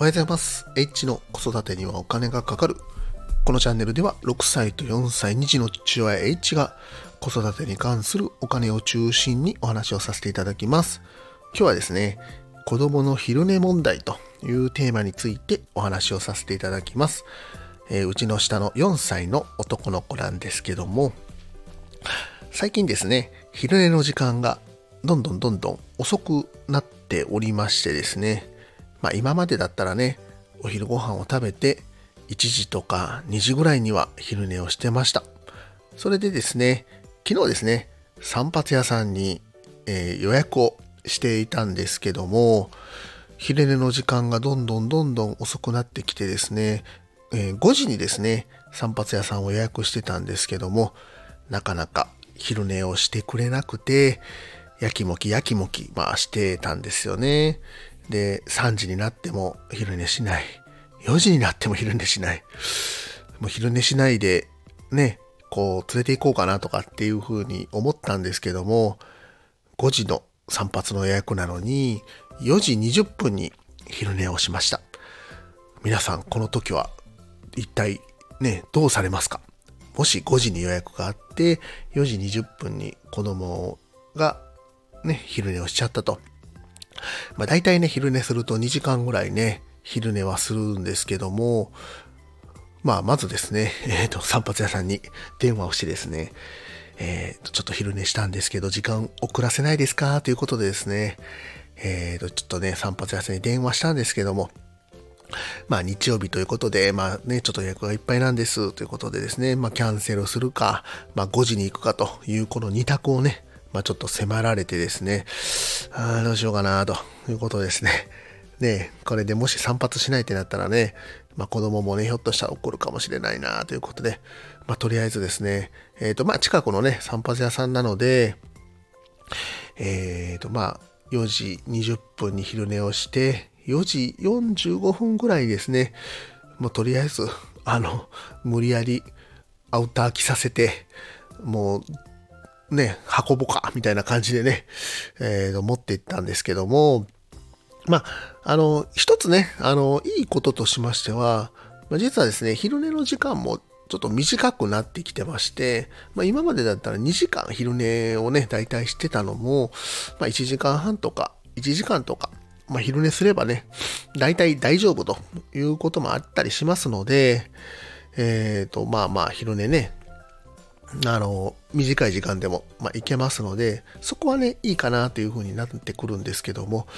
おはようございます。H の子育てにはお金がかかる。このチャンネルでは6歳と4歳2児の父親 H が子育てに関するお金を中心にお話をさせていただきます。今日はですね、子供の昼寝問題というテーマについてお話をさせていただきます。えーうちの下の4歳の男の子なんですけども、最近ですね、昼寝の時間がどんどんどんどん遅くなっておりましてですね、まあ今までだったらね、お昼ご飯を食べて1時とか2時ぐらいには昼寝をしてました。それでですね、昨日ですね、散髪屋さんに、えー予約をしていたんですけども、昼寝の時間がどんどんどんどん遅くなってきてですね、えー5時にですね、散髪屋さんを予約してたんですけども、なかなか昼寝をしてくれなくて、やきもきやきもき、まあしてたんですよね。で、3時になっても昼寝しない。4時になっても昼寝しない。もう昼寝しないで、ね、こう連れて行こうかなとかっていうふうに思ったんですけども、5時の散髪の予約なのに、4時20分に昼寝をしました。皆さん、この時は一体ね、どうされますか？もし5時に予約があって、4時20分に子供がね、昼寝をしちゃったと。まあ大体ね、昼寝すると2時間ぐらいね、昼寝はするんですけども、まあまずですね、えっ、と、散髪屋さんに電話をしてですね、えーと、ちょっと昼寝したんですけど、時間遅らせないですか？ということでですね、えーと、ちょっとね、散髪屋さんに電話したんですけども、まあ日曜日ということで、まあね、ちょっと予約がいっぱいなんですということでですね、まあキャンセルするか、まあ5時に行くかというこの2択をね、まあちょっと迫られてですね、あーどうしようかなと。いうことですね。ねこれでもし散髪しないってなったらね、まあ子供もね、ひょっとしたら怒るかもしれないなということで、まあとりあえずですね、えっ、と、まあ近くのね、散髪屋さんなので、えっ、と、まあ、4時20分に昼寝をして、4時45分ぐらいですね、もうとりあえず、あの、無理やりアウター着させて、もう、ね、運ぼうか、みたいな感じでね、えー持っていったんですけども、まあ、あの、一つね、あの、いいこととしましては、ま、実はですね、昼寝の時間もちょっと短くなってきてまして、まあ、今までだったら2時間昼寝をね、大体してたのも、まあ、1時間半とか、1時間とか、まあ、昼寝すればね、大体大丈夫ということもあったりしますので、えっ、と、まあまあ、昼寝ね、あの、短い時間でも、まあ、いけますので、そこはね、いいかなというふうになってくるんですけども、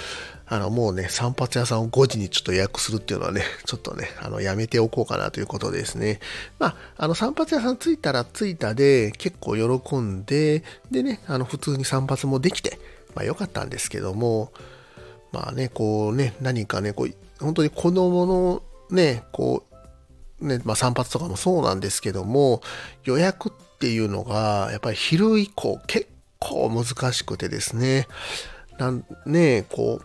あの、もうね、散髪屋さんを5時にちょっと予約するっていうのはね、ちょっとね、あの、やめておこうかなということですね。まあ、あの、散髪屋さん着いたら着いたで、結構喜んで、でね、あの、普通に散髪もできて、まあ、良かったんですけども、まあね、こうね、何かね、こう、本当に子供のね、こう、ね、まあ散髪とかもそうなんですけども、予約ってていうのが、やっぱり昼以降結構難しくてですね、なんね、こう、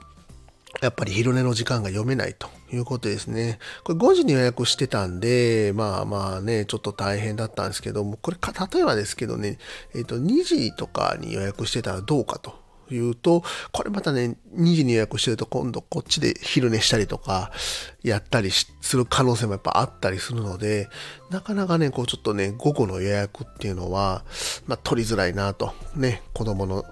やっぱり昼寝の時間が読めないということですね。これ5時に予約してたんで、まあまあね、ちょっと大変だったんですけども、これか、例えばですけどね、えっ、と、2時とかに予約してたらどうかと。いうと、これまたね、2時に予約してると今度こっちで昼寝したりとか、やったりする可能性もやっぱあったりするので、なかなかね、こうちょっとね、午後の予約っていうのは、まあ取りづらいなと。ね、子供の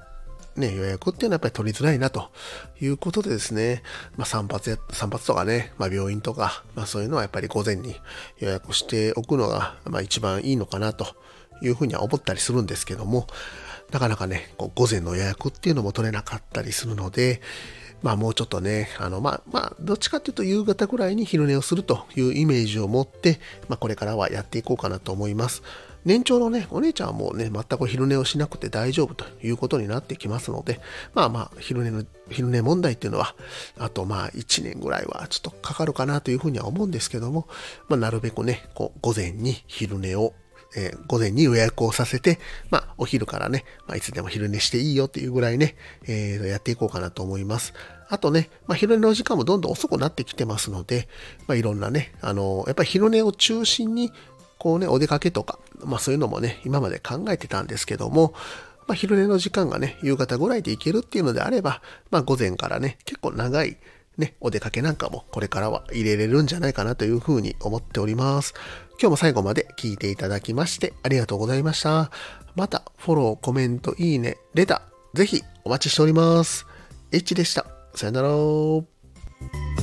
ね、予約っていうのはやっぱり取りづらいなということでですね、まあ散髪や、散髪とかね、まあ病院とか、まあそういうのはやっぱり午前に予約しておくのが、まあ一番いいのかなというふうには思ったりするんですけども、なかなかね、こう午前の予約っていうのも取れなかったりするので、まあもうちょっとね、あの、まあまあ、どっちかっていうと夕方ぐらいに昼寝をするというイメージを持って、まあこれからはやっていこうかなと思います。年長のね、お姉ちゃんはもうね、全く昼寝をしなくて大丈夫ということになってきますので、まあまあ、昼寝の、昼寝問題っていうのは、あとまあ1年ぐらいはちょっとかかるかなというふうには思うんですけども、まあなるべくね、こう、午前に昼寝をえー午前に予約をさせて、まあ、お昼からね、まあ、いつでも昼寝していいよっていうぐらいね、えーやっていこうかなと思います。あとね、まあ、昼寝の時間もどんどん遅くなってきてますので、まあ、いろんなね、あのやっぱり昼寝を中心に、こうね、お出かけとか、まあ、そういうのもね、今まで考えてたんですけども、まあ、昼寝の時間がね、夕方ぐらいで行けるっていうのであれば、まあ、午前からね、結構長い、ね、お出かけなんかもこれからは入れれるんじゃないかなというふうに思っております。今日も最後まで聞いていただきましてありがとうございました。また、フォロー、コメント、いいね、レター、ぜひお待ちしております。エッチでした。さよなら。